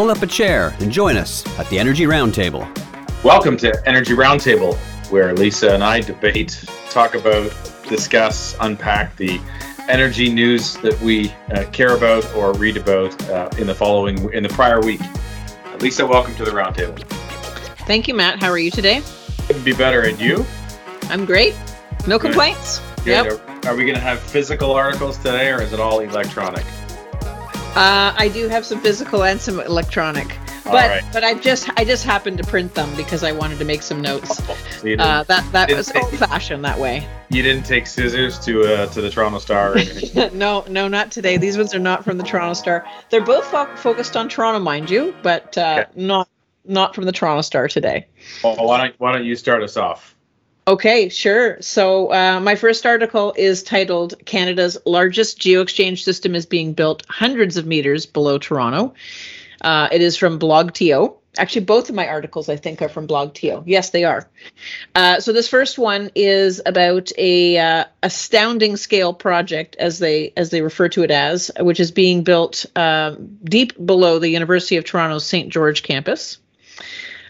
pull up a chair and join us at the Energy Roundtable. Welcome to Energy Roundtable, where Lisa and I debate, talk about, discuss, unpack the energy news that we uh, care about or read about uh, in the following in the prior week. Lisa, welcome to the roundtable. Thank you, Matt. How are you today? Couldn't be better. And you? I'm great. No complaints. Good. Yep. Are, are we going to have physical articles today, or is it all electronic? Uh, I do have some physical and some electronic but right. but I just I just happened to print them because I wanted to make some notes. Oh, so uh, that that was old fashioned that way. You didn't take scissors to uh, to the Toronto Star. no, no, not today. These ones are not from the Toronto Star. They're both fo- focused on Toronto, mind you, but uh, okay. not not from the Toronto Star today. Well, why don't why don't you start us off? Okay, sure. So uh, my first article is titled "Canada's largest geoexchange system is being built hundreds of meters below Toronto." Uh, it is from BlogTO. Actually, both of my articles, I think, are from BlogTO. Yes, they are. Uh, so this first one is about a uh, astounding scale project, as they as they refer to it as, which is being built um, deep below the University of Toronto's St. George campus.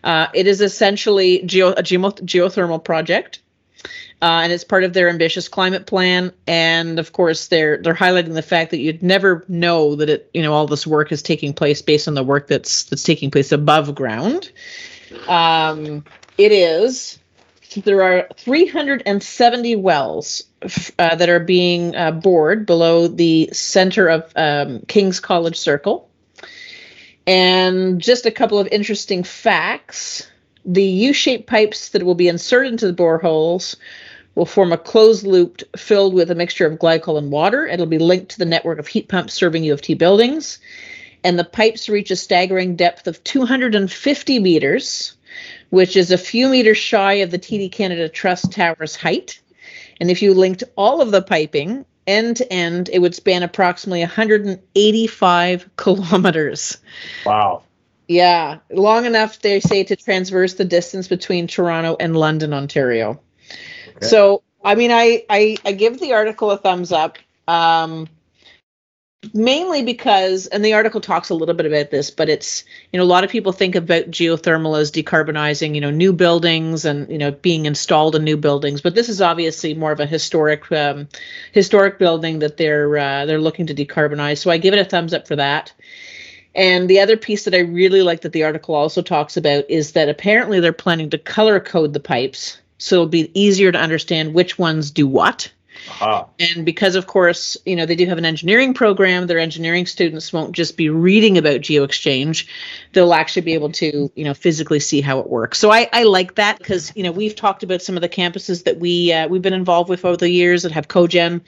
Uh, it is essentially geo- a geothermal project uh, and it's part of their ambitious climate plan. And of course, they're they're highlighting the fact that you'd never know that it you know all this work is taking place based on the work that's that's taking place above ground. Um, it is. There are 370 wells uh, that are being uh, bored below the center of um, King's College Circle. And just a couple of interesting facts the U shaped pipes that will be inserted into the boreholes will form a closed loop filled with a mixture of glycol and water. It'll be linked to the network of heat pumps serving U of T buildings. And the pipes reach a staggering depth of 250 meters, which is a few meters shy of the TD Canada Trust Tower's height. And if you linked all of the piping end to end, it would span approximately 185 kilometers. Wow. Yeah, long enough, they say, to transverse the distance between Toronto and London, Ontario. So, I mean, I, I, I give the article a thumbs up. Um, mainly because and the article talks a little bit about this but it's you know a lot of people think about geothermal as decarbonizing you know new buildings and you know being installed in new buildings. But this is obviously more of a historic um, historic building that they're uh, they're looking to decarbonize. So i give it a thumbs up for that. And the other piece that i really like that the article also talks about is that apparently they're planning to color code the pipes so it'll be easier to understand which ones do what. And because, of course, you know, they do have an engineering program, their engineering students won't just be reading about GeoExchange. They'll actually be able to, you know, physically see how it works. So I, I like that because, you know, we've talked about some of the campuses that we, uh, we've been involved with over the years that have cogen.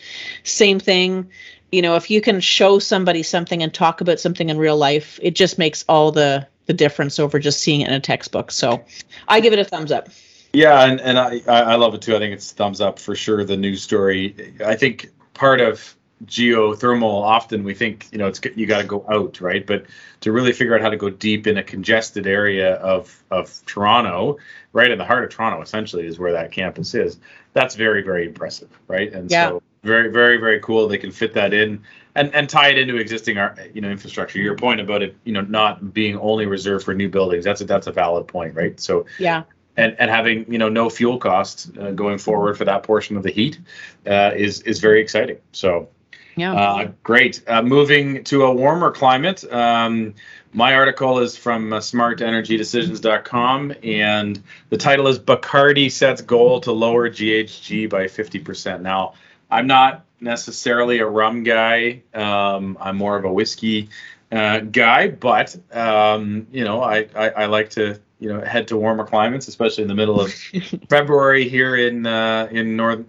Same thing. You know, if you can show somebody something and talk about something in real life, it just makes all the, the difference over just seeing it in a textbook. So I give it a thumbs up. Yeah, and, and I, I love it too. I think it's thumbs up for sure. The news story. I think part of geothermal often we think you know it's you got to go out right but to really figure out how to go deep in a congested area of of toronto right in the heart of toronto essentially is where that campus is that's very very impressive right and yeah. so very very very cool they can fit that in and and tie it into existing you know infrastructure your point about it you know not being only reserved for new buildings that's a that's a valid point right so yeah and, and having you know no fuel costs uh, going forward for that portion of the heat uh, is is very exciting. So yeah, uh, great. Uh, moving to a warmer climate. Um, my article is from uh, smartenergydecisions.com, and the title is Bacardi sets goal to lower GHG by 50%. Now, I'm not necessarily a rum guy. Um, I'm more of a whiskey uh, guy, but um, you know, I, I, I like to you know head to warmer climates, especially in the middle of February here in uh, in North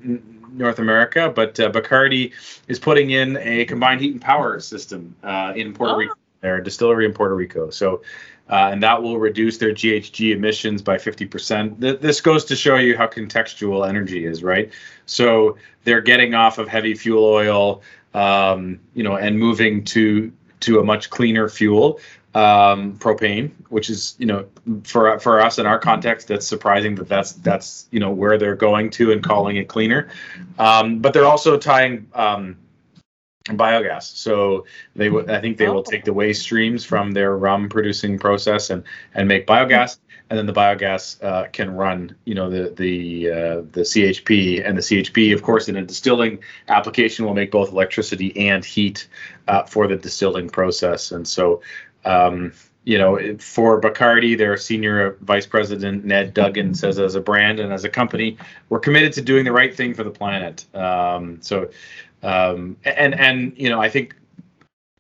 North America. But uh, Bacardi is putting in a combined heat and power system uh, in Puerto oh. Rico, their distillery in Puerto Rico. So. Uh, and that will reduce their GHG emissions by 50%. Th- this goes to show you how contextual energy is, right? So they're getting off of heavy fuel oil, um, you know, and moving to to a much cleaner fuel um, propane, which is you know for for us in our context, that's surprising that that's that's you know where they're going to and calling it cleaner. Um, but they're also tying um, biogas. So they w- I think they will take the waste streams from their rum producing process and and make biogas. And then the biogas uh, can run, you know, the the uh, the CHP and the CHP, of course, in a distilling application, will make both electricity and heat uh, for the distilling process. And so, um, you know, for Bacardi, their senior vice president Ned Duggan says, as a brand and as a company, we're committed to doing the right thing for the planet. Um, so um, and and you know, I think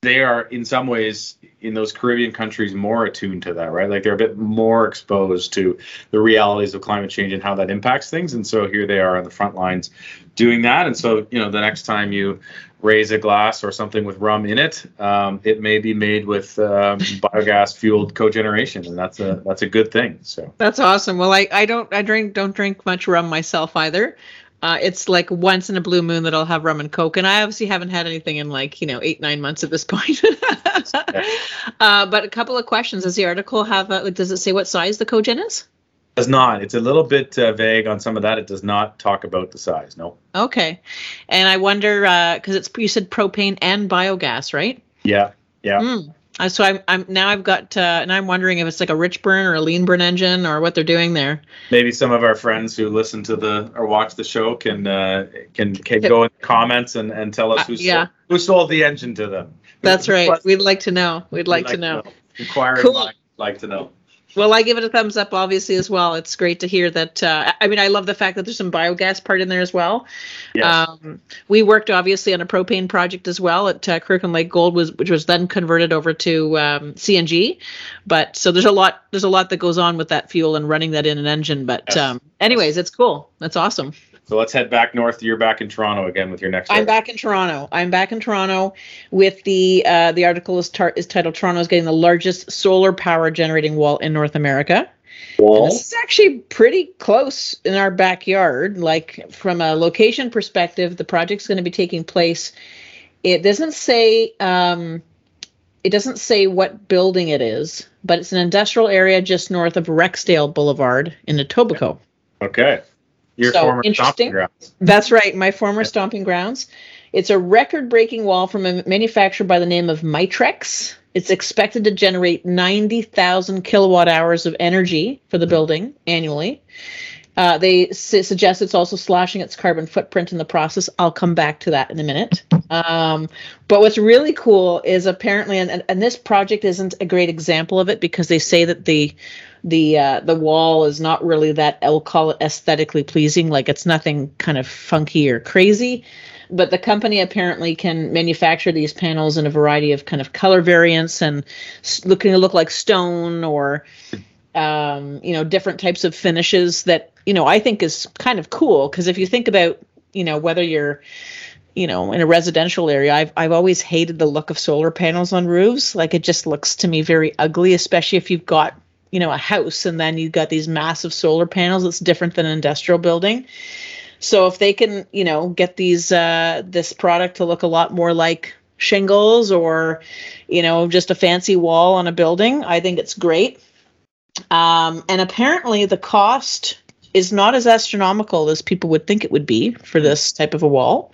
they are in some ways in those Caribbean countries more attuned to that, right? Like they're a bit more exposed to the realities of climate change and how that impacts things. And so here they are on the front lines doing that. And so, you know, the next time you raise a glass or something with rum in it, um, it may be made with um, biogas fueled cogeneration, and that's a that's a good thing. So that's awesome. Well, I, I don't I drink don't drink much rum myself either. Uh, it's like once in a blue moon that I'll have rum and coke, and I obviously haven't had anything in like you know eight nine months at this point. uh, but a couple of questions: Does the article have? A, does it say what size the cogen is? Does not. It's a little bit uh, vague on some of that. It does not talk about the size. No. Okay, and I wonder because uh, it's you said propane and biogas, right? Yeah. Yeah. Mm. Uh, so I'm, I'm now I've got uh, and I'm wondering if it's like a rich burn or a lean burn engine or what they're doing there. Maybe some of our friends who listen to the or watch the show can uh, can can go in the comments and, and tell us who uh, yeah. sold, who sold the engine to them. That's right. We'd like to know. We'd like, We'd like to know. Know. Inquiring cool. like to know. Well, I give it a thumbs up, obviously, as well. It's great to hear that. Uh, I mean, I love the fact that there's some biogas part in there as well. Yes. Um, we worked obviously on a propane project as well at uh, Kirkland Lake Gold, was which was then converted over to um, CNG. But so there's a lot there's a lot that goes on with that fuel and running that in an engine. But yes. um, anyways, it's cool. That's awesome. So let's head back north. You're back in Toronto again with your next. I'm back in Toronto. I'm back in Toronto with the uh, the article is, tar- is titled "Toronto is getting the largest solar power generating wall in North America." Wall. This is actually pretty close in our backyard. Like from a location perspective, the project's going to be taking place. It doesn't say. Um, it doesn't say what building it is, but it's an industrial area just north of Rexdale Boulevard in Etobicoke. Okay. Your so former interesting. grounds. That's right, my former stomping grounds. It's a record-breaking wall from a manufacturer by the name of Mitrex. It's expected to generate 90,000 kilowatt hours of energy for the building annually. Uh, they su- suggest it's also slashing its carbon footprint in the process. I'll come back to that in a minute. Um, but what's really cool is apparently, and, and this project isn't a great example of it because they say that the the uh, the wall is not really that I'll call it aesthetically pleasing. Like it's nothing kind of funky or crazy. But the company apparently can manufacture these panels in a variety of kind of color variants and looking to look like stone or um, you know different types of finishes that you know I think is kind of cool because if you think about you know whether you're you know in a residential area I've I've always hated the look of solar panels on roofs like it just looks to me very ugly especially if you've got you know a house and then you've got these massive solar panels it's different than an industrial building. So if they can you know get these uh, this product to look a lot more like shingles or you know just a fancy wall on a building i think it's great. Um, and apparently the cost is not as astronomical as people would think it would be for this type of a wall.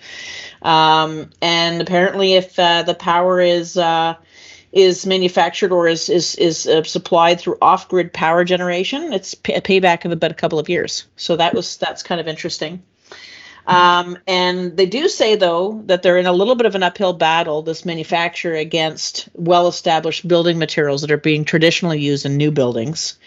Um, and apparently if uh, the power is uh, is manufactured or is is is uh, supplied through off-grid power generation, it's a payback of about a couple of years. So that was that's kind of interesting. Um, and they do say though that they're in a little bit of an uphill battle. This manufacturer against well-established building materials that are being traditionally used in new buildings.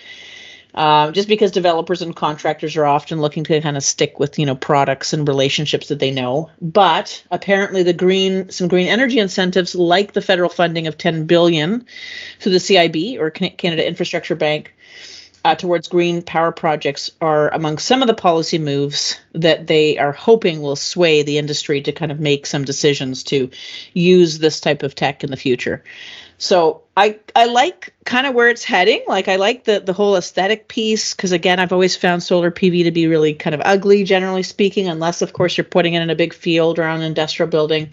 Uh, just because developers and contractors are often looking to kind of stick with you know products and relationships that they know. But apparently the green some green energy incentives like the federal funding of 10 billion through the cib or canada infrastructure bank uh, towards green power projects are among some of the policy moves that they are hoping will sway the industry to kind of make some decisions to use this type of tech in the future so I I like kind of where it's heading. Like I like the the whole aesthetic piece because again, I've always found solar PV to be really kind of ugly, generally speaking, unless of course you're putting it in a big field or on an industrial building.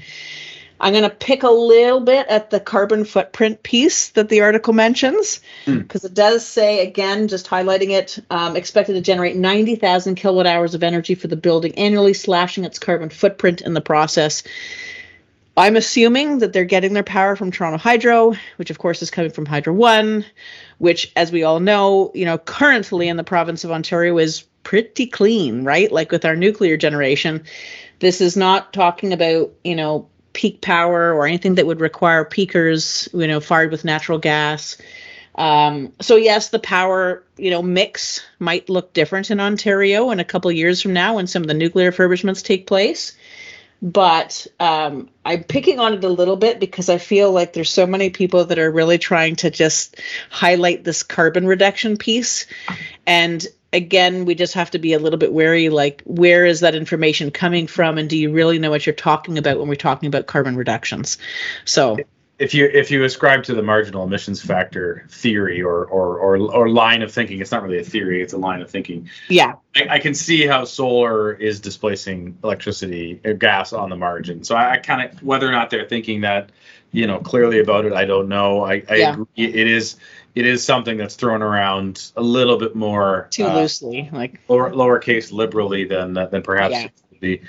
I'm going to pick a little bit at the carbon footprint piece that the article mentions, because mm. it does say, again, just highlighting it, um, expected to generate 90,000 kilowatt hours of energy for the building annually, slashing its carbon footprint in the process I'm assuming that they're getting their power from Toronto Hydro, which of course is coming from Hydro One, which, as we all know, you know, currently in the province of Ontario is pretty clean, right? Like with our nuclear generation, this is not talking about, you know, peak power or anything that would require peakers, you know, fired with natural gas. Um, so yes, the power, you know, mix might look different in Ontario in a couple years from now when some of the nuclear refurbishments take place but um, I'm picking on it a little bit because I feel like there's so many people that are really trying to just highlight this carbon reduction piece. And again, we just have to be a little bit wary like, where is that information coming from? And do you really know what you're talking about when we're talking about carbon reductions? So if you if you ascribe to the marginal emissions factor theory or or or, or line of thinking, it's not really a theory; it's a line of thinking. Yeah, I, I can see how solar is displacing electricity or gas on the margin. So I, I kind of whether or not they're thinking that, you know, clearly about it, I don't know. I, I yeah. agree. It is it is something that's thrown around a little bit more too uh, loosely, like lower lowercase liberally than than perhaps yeah. be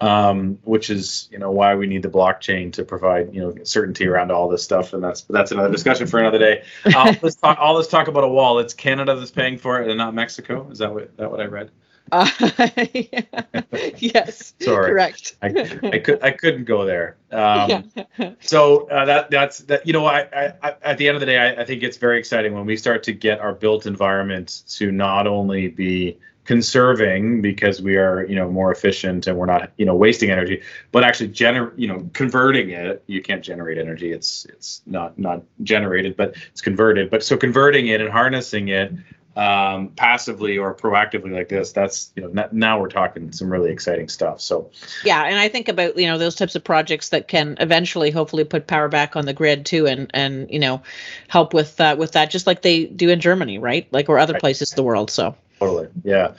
um, which is you know why we need the blockchain to provide you know certainty around all this stuff, and that's that's another discussion for another day. Uh, let's talk. All let's talk about a wall. It's Canada that's paying for it, and not Mexico. Is that what that what I read? Uh, yes. Sorry. Correct. I, I could I couldn't go there. Um, yeah. so uh, that that's that. You know, I, I, I, at the end of the day, I, I think it's very exciting when we start to get our built environment to not only be conserving because we are you know more efficient and we're not you know wasting energy but actually gener you know converting it you can't generate energy. It's it's not not generated but it's converted. But so converting it and harnessing it um, passively or proactively like this that's you know now we're talking some really exciting stuff. So yeah and i think about you know those types of projects that can eventually hopefully put power back on the grid too and and you know help with uh, with that just like they do in germany right? Like or other right. places in the world so Totally. Yeah.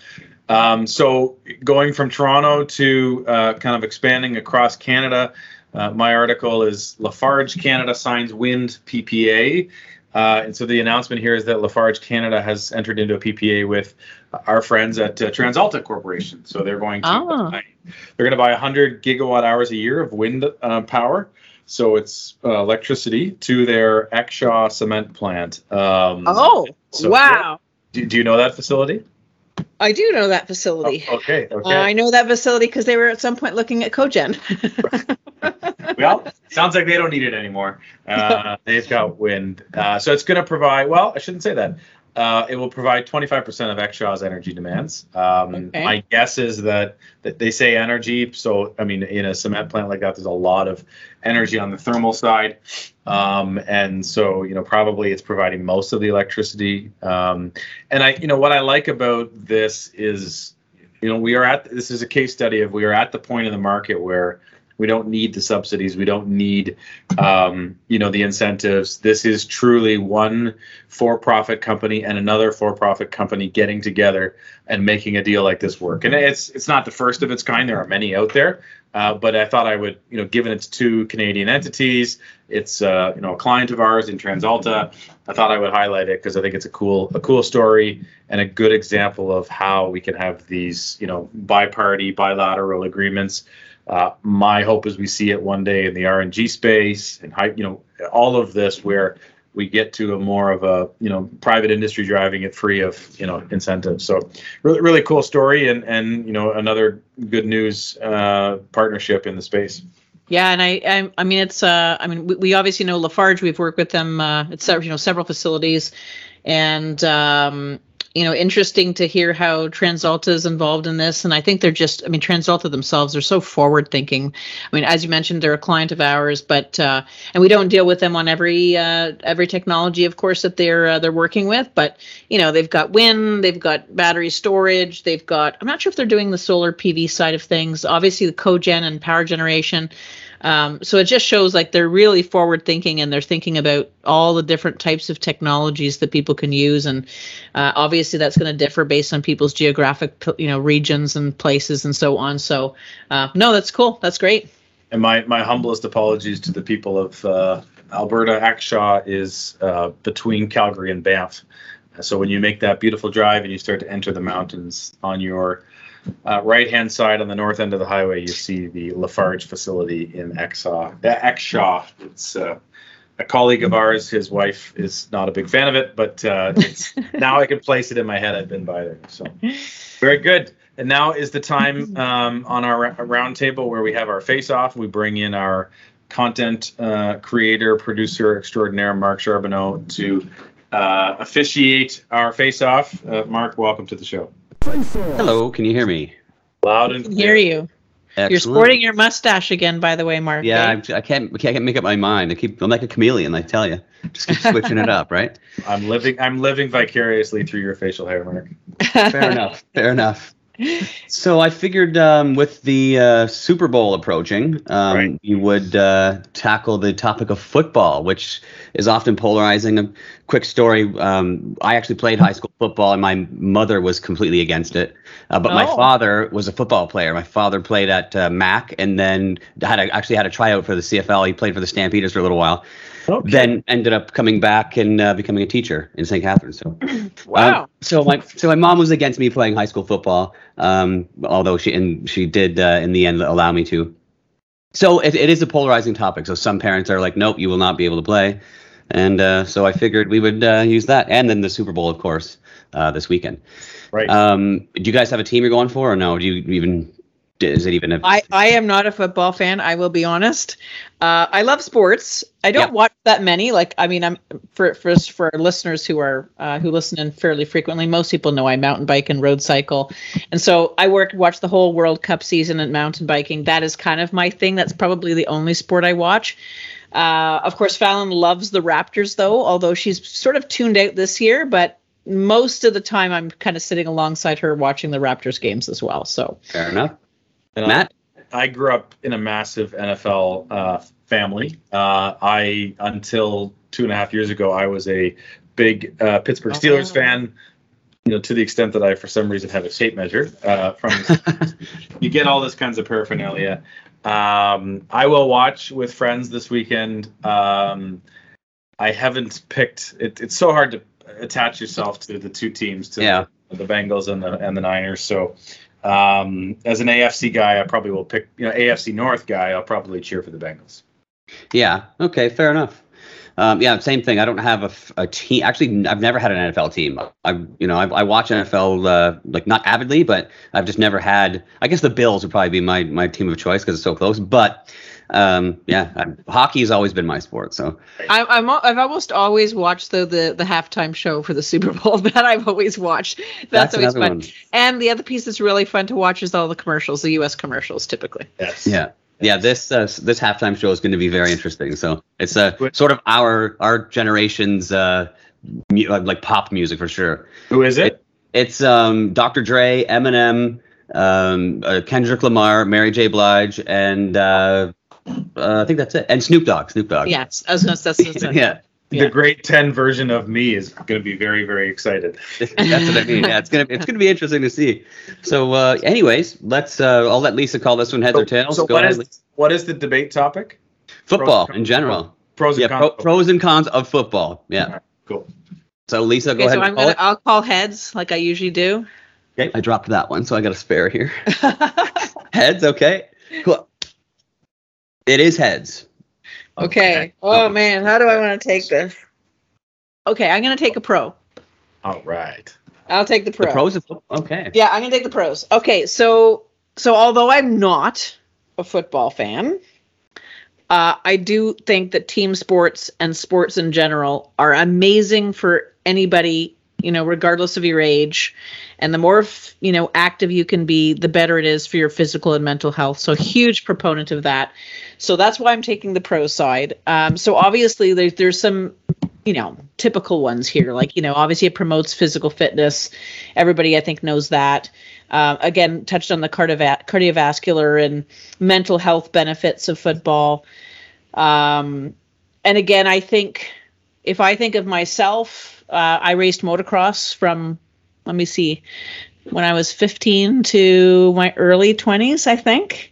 Um, so going from Toronto to uh, kind of expanding across Canada, uh, my article is Lafarge Canada signs wind PPA. Uh, and so the announcement here is that Lafarge Canada has entered into a PPA with our friends at uh, TransAlta Corporation. So they're going to oh. buy, they're going to buy 100 gigawatt hours a year of wind uh, power. So it's uh, electricity to their Exshaw cement plant. Um, oh, so, wow. Do, do you know that facility? I do know that facility. Oh, okay, okay. Uh, I know that facility because they were at some point looking at cogen. well, sounds like they don't need it anymore. Uh, they've got wind, uh, so it's going to provide. Well, I shouldn't say that. Uh, it will provide 25% of Exshaw's energy demands. Um, okay. My guess is that, that they say energy. So, I mean, in a cement plant like that, there's a lot of energy on the thermal side. Um, and so, you know, probably it's providing most of the electricity. Um, and I, you know, what I like about this is, you know, we are at, this is a case study of we are at the point in the market where we don't need the subsidies. We don't need, um, you know, the incentives. This is truly one for-profit company and another for-profit company getting together and making a deal like this work. And it's it's not the first of its kind. There are many out there, uh, but I thought I would, you know, given it's two Canadian entities, it's uh, you know a client of ours in TransAlta. I thought I would highlight it because I think it's a cool a cool story and a good example of how we can have these, you know, bi-party bilateral agreements uh, my hope is we see it one day in the RNG space and you know all of this where we get to a more of a you know private industry driving it free of you know incentives. So really really cool story and and you know another good news uh, partnership in the space. Yeah, and I, I, I mean, it's, uh, I mean, we, we obviously know Lafarge. We've worked with them uh, you know, several facilities, and um, you know, interesting to hear how TransAlta is involved in this. And I think they're just, I mean, TransAlta themselves are so forward thinking. I mean, as you mentioned, they're a client of ours, but uh, and we don't deal with them on every uh, every technology, of course, that they're uh, they're working with. But you know, they've got wind, they've got battery storage, they've got. I'm not sure if they're doing the solar PV side of things. Obviously, the cogen and power generation. Um, so it just shows like they're really forward thinking and they're thinking about all the different types of technologies that people can use. And uh, obviously that's going to differ based on people's geographic, you know, regions and places and so on. So uh, no, that's cool. That's great. And my, my humblest apologies to the people of uh, Alberta. Exshaw is uh, between Calgary and Banff. So when you make that beautiful drive and you start to enter the mountains on your uh, right hand side on the north end of the highway, you see the Lafarge facility in Exhaw. Uh, Exshaw. It's uh, a colleague of ours. His wife is not a big fan of it, but uh, now I can place it in my head. I've been by there, so very good. And now is the time um, on our roundtable where we have our face off. We bring in our content uh, creator, producer extraordinaire, Mark Charbonneau, to uh, officiate our face off. Uh, Mark, welcome to the show. Hello, can you hear me? Loud and clear. hear you. Excellent. You're sporting your mustache again, by the way, Mark. Yeah, I, I, can't. I can't make up my mind. I keep. I'm like a chameleon. I tell you, just keep switching it up, right? I'm living. I'm living vicariously through your facial hair, Mark. Fair enough. Fair enough so I figured um, with the uh, Super Bowl approaching, um, right. you would uh, tackle the topic of football, which is often polarizing. A quick story: um, I actually played high school football, and my mother was completely against it. Uh, but oh. my father was a football player. My father played at uh, Mac, and then had a, actually had a tryout for the CFL. He played for the Stampeders for a little while. Okay. Then ended up coming back and uh, becoming a teacher in St. Catharines. So, wow. So my so my mom was against me playing high school football, um, although she and she did uh, in the end allow me to. So it, it is a polarizing topic. So some parents are like, nope, you will not be able to play, and uh, so I figured we would uh, use that, and then the Super Bowl, of course, uh, this weekend. Right. Um, do you guys have a team you're going for, or no? Do you even is it even a I, I am not a football fan i will be honest. Uh, i love sports. I don't yep. watch that many like i mean i'm for for for listeners who are uh, who listen in fairly frequently most people know i mountain bike and road cycle. And so i work watch the whole world cup season and mountain biking. That is kind of my thing. That's probably the only sport i watch. Uh, of course fallon loves the raptors though although she's sort of tuned out this year but most of the time i'm kind of sitting alongside her watching the raptors games as well so. Fair enough and Matt? I, I, grew up in a massive NFL uh, family. Uh, I until two and a half years ago, I was a big uh, Pittsburgh Steelers oh. fan. You know, to the extent that I, for some reason, have a tape measure uh, from. you get all this kinds of paraphernalia. Um, I will watch with friends this weekend. Um, I haven't picked. It, it's so hard to attach yourself to the two teams, to yeah. the, the Bengals and the and the Niners. So um, as an AFC guy, I probably will pick, you know, AFC North guy, I'll probably cheer for the Bengals. Yeah. Okay. Fair enough. Um, yeah, same thing. I don't have a, a, team. Actually, I've never had an NFL team. I, you know, I, I watch NFL uh, like not avidly, but I've just never had. I guess the Bills would probably be my my team of choice because it's so close. But um, yeah, I'm, hockey has always been my sport. So I, I'm I've almost always watched the the the halftime show for the Super Bowl. That I've always watched. That's, that's always fun. One. And the other piece that's really fun to watch is all the commercials, the U.S. commercials, typically. Yes. Yeah. Yeah, this uh, this halftime show is going to be very interesting. So it's a uh, sort of our our generation's uh, mu- like pop music for sure. Who is it? it it's um, Dr. Dre, Eminem, um, uh, Kendrick Lamar, Mary J. Blige, and uh, uh, I think that's it. And Snoop Dogg. Snoop Dogg. Yes, I was gonna say. yeah. Yeah. The Great Ten version of me is going to be very, very excited. That's what I mean. Yeah, it's gonna it's gonna be interesting to see. So, uh, anyways, let's. Uh, I'll let Lisa call this one heads so, or tails. So, Go what ahead, is, what is the debate topic? Football in general. Pros and yeah, cons. Pro, pros and cons of football. Yeah. Right, cool. So, Lisa, okay, go so ahead. I'm gonna. I'll call heads like I usually do. Okay. I dropped that one, so I got a spare here. heads. Okay. Cool. It is heads. Okay. Oh man, how do I want to take this? Okay, I'm gonna take a pro. All right. I'll take the pro. The pros. Of, okay. Yeah, I'm gonna take the pros. Okay, so so although I'm not a football fan, uh, I do think that team sports and sports in general are amazing for anybody, you know, regardless of your age. And the more you know active you can be the better it is for your physical and mental health. So huge proponent of that. So that's why i'm taking the pro side. Um, so obviously there's there's some you know typical ones here. Like you know obviously it promotes physical fitness. Everybody i think knows that. Uh, again touched on the cardiova- cardiovascular and mental health benefits of football. Um, and again i think if i think of myself uh, i raced motocross from let me see, when I was 15 to my early 20s, I think.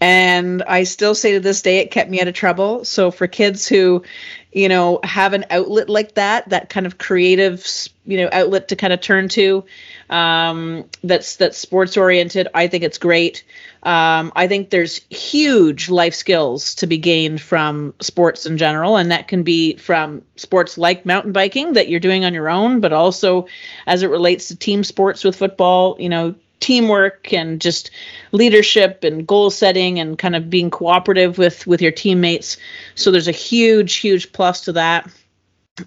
And I still say to this day, it kept me out of trouble. So for kids who, you know, have an outlet like that, that kind of creative, you know, outlet to kind of turn to, um, that's that's sports oriented, I think it's great. Um, I think there's huge life skills to be gained from sports in general, and that can be from sports like mountain biking that you're doing on your own, but also as it relates to team sports with football. You know, teamwork and just leadership and goal setting and kind of being cooperative with with your teammates. So there's a huge huge plus to that.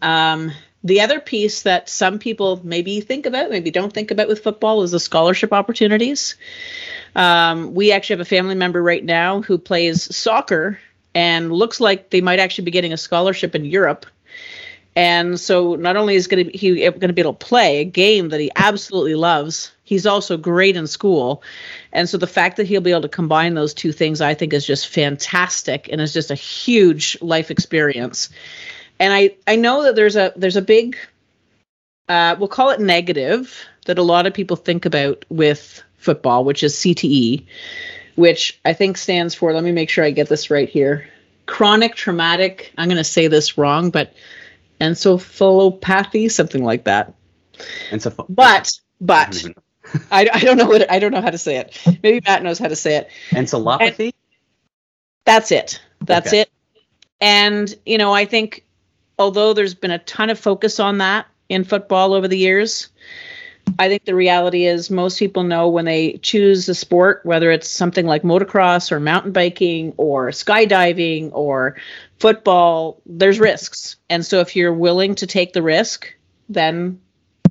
Um, the other piece that some people maybe think about maybe don't think about with football is the scholarship opportunities. Um, we actually have a family member right now who plays soccer and looks like they might actually be getting a scholarship in europe and so not only is going to he going to be able to play a game that he absolutely loves, he's also great in school. And so the fact that he'll be able to combine those two things I think is just fantastic and is just a huge life experience. And I I know that there's a there's a big uh, we'll call it negative that a lot of people think about with football, which is CTE, which I think stands for let me make sure I get this right here. Chronic traumatic, I'm going to say this wrong, but encephalopathy, something like that. Enceph- but but I, I don't know what I don't know how to say it. Maybe Matt knows how to say it. Encephalopathy. And that's it. That's okay. it. And you know, I think although there's been a ton of focus on that in football over the years, I think the reality is most people know when they choose a sport, whether it's something like motocross or mountain biking or skydiving or football, there's risks. And so if you're willing to take the risk, then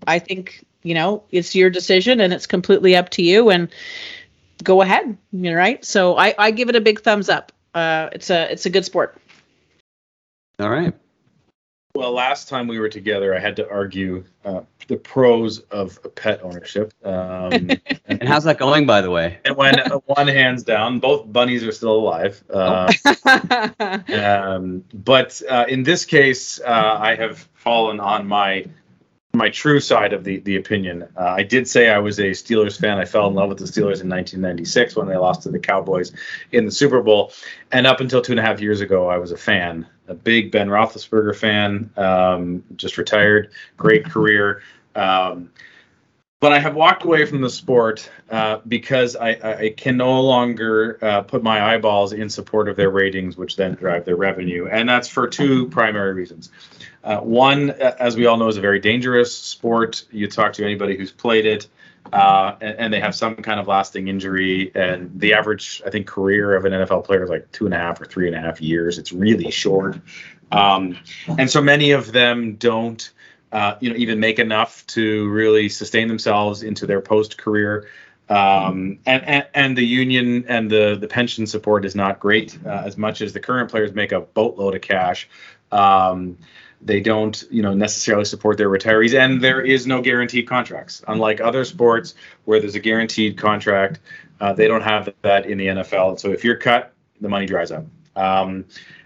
I think, you know, it's your decision and it's completely up to you and go ahead. You know, right? So I, I give it a big thumbs up. Uh, it's a it's a good sport. All right. Well, last time we were together, I had to argue uh, the pros of pet ownership. Um, and how's that going, by the way? And when uh, one hands down, both bunnies are still alive. Uh, um, but uh, in this case, uh, I have fallen on my my true side of the the opinion. Uh, I did say I was a Steelers fan. I fell in love with the Steelers in 1996 when they lost to the Cowboys in the Super Bowl, and up until two and a half years ago, I was a fan a big Ben Roethlisberger fan. Um, just retired, great career. Um, but I have walked away from the sport uh, because I, I, can no longer uh, put my eyeballs in support of their ratings, which then drive their revenue. And that's for two primary reasons. Uh, one, as we all know, is a very dangerous sport. You talk to anybody who's played it, uh, and, and, they have some kind of lasting injury. And the average, I think, career of an NFL player is like two and a half or three and a half years. It's really short, um, and so many of them don't, uh, you know, even make enough to really sustain themselves into their post career. Um, and, and, and the union and the the pension support is not great uh, as much as the current players make a boatload of cash. Um, they don't you know necessarily support their retirees and there is no guaranteed contracts. Unlike other sports where there's a guaranteed contract uh, they don't have that in the nfl so if you're cut the money dries up. Um,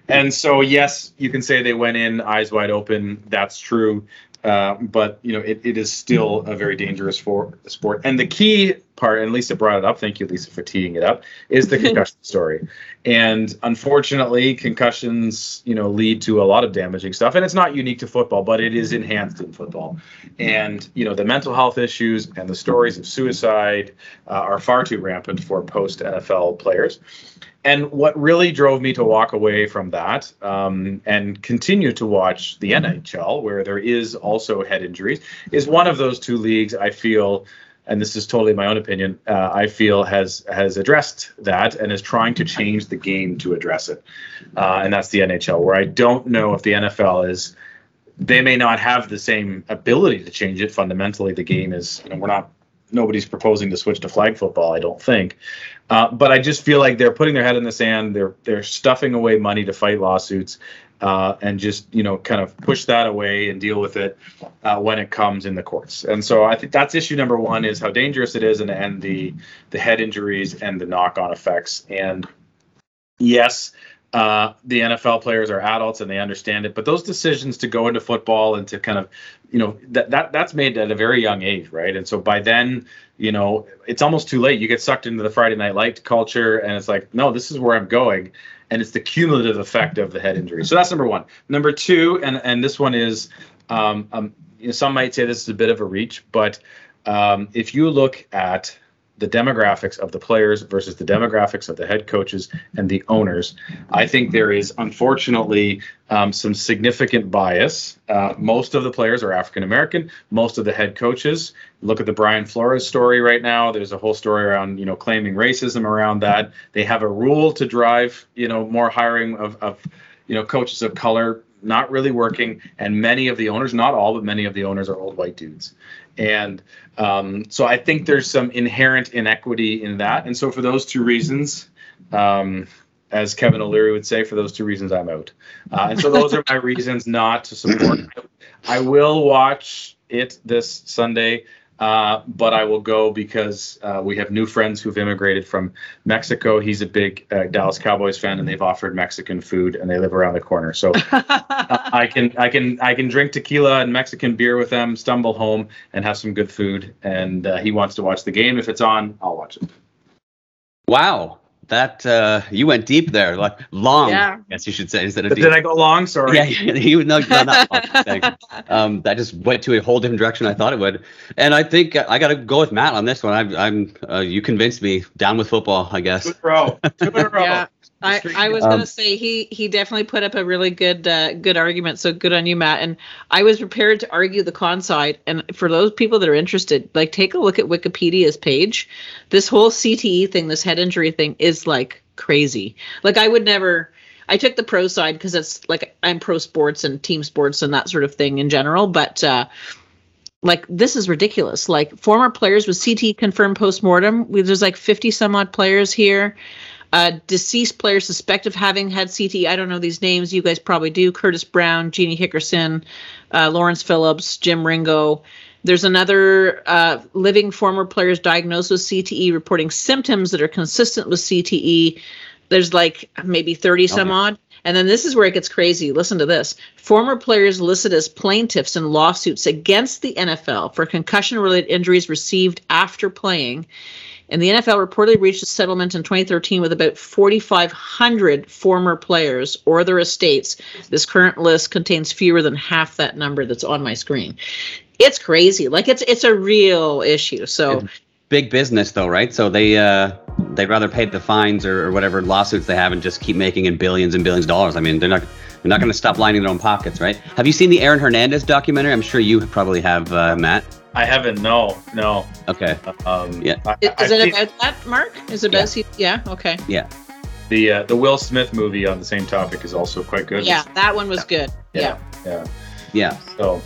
and so yes you can say they went in eyes wide open. That's true. Uh, but you know it, it is still a very dangerous for sport. And the key part and lisa brought it up thank you lisa for teeing it up is the concussion story. And unfortunately concussions you know lead to a lot of damaging stuff and it's not unique to football but it is enhanced in football. And you know the mental health issues and the stories of suicide uh, are far too rampant for post nfl players. And what really drove me to walk away from that um, and continue to watch the NHL, where there is also head injuries, is one of those two leagues I feel, and this is totally my own opinion, uh, I feel has has addressed that and is trying to change the game to address it, uh, and that's the NHL, where I don't know if the NFL is. They may not have the same ability to change it. Fundamentally, the game is, you know, we're not nobody's proposing to switch to flag football, I don't think. Uh, but I just feel like they're putting their head in the sand. They're they're stuffing away money to fight lawsuits, uh, and just you know kind of push that away and deal with it uh, when it comes in the courts. And so I think that's issue number one is how dangerous it is, and and the the head injuries and the knock on effects. And yes, uh, the NFL players are adults and they understand it. But those decisions to go into football and to kind of, you know, that, that that's made at a very young age, right? And so by then, you know, it's almost too late. You get sucked into the Friday Night Light culture, and it's like, no, this is where I'm going, and it's the cumulative effect of the head injury. So that's number one. Number two, and and this one is, um, um you know, some might say this is a bit of a reach, but um, if you look at the demographics of the players versus the demographics of the head coaches and the owners. I think there is unfortunately um, some significant bias. Uh, most of the players are African American. Most of the head coaches. Look at the Brian Flores story right now. There's a whole story around you know claiming racism around that. They have a rule to drive you know more hiring of, of you know coaches of color not really working and many of the owners not all but many of the owners are old white dudes and um, so I think there's some inherent inequity in that. And so for those two reasons, um, as Kevin O'Leary would say, for those two reasons, I'm out. Uh, and so those are my reasons not to support. I will watch it this Sunday. Uh, but I will go because uh, we have new friends who've immigrated from Mexico. He's a big uh, Dallas Cowboys fan, and they've offered Mexican food, and they live around the corner. So I can I can I can drink tequila and Mexican beer with them, stumble home, and have some good food. And uh, he wants to watch the game. If it's on, I'll watch it. Wow, that uh, you went deep there, like long. Yeah. I guess you should say instead of deep. Did I go long? Sorry. Yeah, you no, not long. um, that just went to a whole different direction I thought it would, and I think I got to go with Matt on this one. I'm, I'm, uh, you convinced me. Down with football, I guess. Two in a row. Two in a row. yeah. I, I was um, gonna say he he definitely put up a really good uh, good argument. So good on you, Matt. And I was prepared to argue the con side. And for those people that are interested, like take a look at Wikipedia's page. This whole CTE thing, this head injury thing, is like crazy. Like I would never. I took the pro side because it's like I'm pro sports and team sports and that sort of thing in general. But uh, like this is ridiculous. Like former players with CT confirmed post mortem. There's like 50 some odd players here. Uh, deceased players suspected of having had CTE. I don't know these names. You guys probably do. Curtis Brown, Jeannie Hickerson, uh, Lawrence Phillips, Jim Ringo. There's another uh, living former players diagnosed with CTE reporting symptoms that are consistent with CTE. There's like maybe 30 some okay. odd. And then this is where it gets crazy. Listen to this. Former players listed as plaintiffs in lawsuits against the NFL for concussion related injuries received after playing and the NFL reportedly reached a settlement in 2013 with about 4,500 former players or their estates. This current list contains fewer than half that number that's on my screen. It's crazy. Like it's it's a real issue. So it's big business though, right? So they uh they'd rather pay the fines or, or whatever lawsuits they have and just keep making in billions and billions of dollars. I mean, they're not they're not going to stop lining their own pockets, right? Have you seen the Aaron Hernandez documentary? I'm sure you probably have, uh, Matt. I haven't. No, no. Okay. Um, yeah. I, is, it about that, Mark? Is it about? Yeah. yeah. Okay. Yeah. The uh, the Will Smith movie on the same topic is also quite good. Yeah, that one was good. Yeah. Yeah. Yeah. So.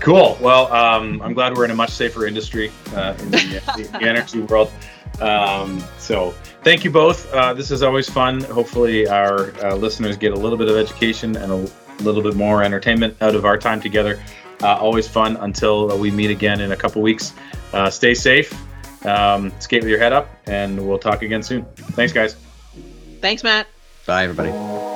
Cool. Well, um, I'm glad we're in a much safer industry uh, in the, the, energy world. Um, so, thank you both. Uh, this is always fun. Hopefully, our uh, listeners get a little bit of education and a little bit more entertainment out of our time together. Uh, always fun until we meet again in a couple weeks. Uh, stay safe, um, skate with your head up, and we'll talk again soon. Thanks, guys. Thanks, Matt. Bye, everybody.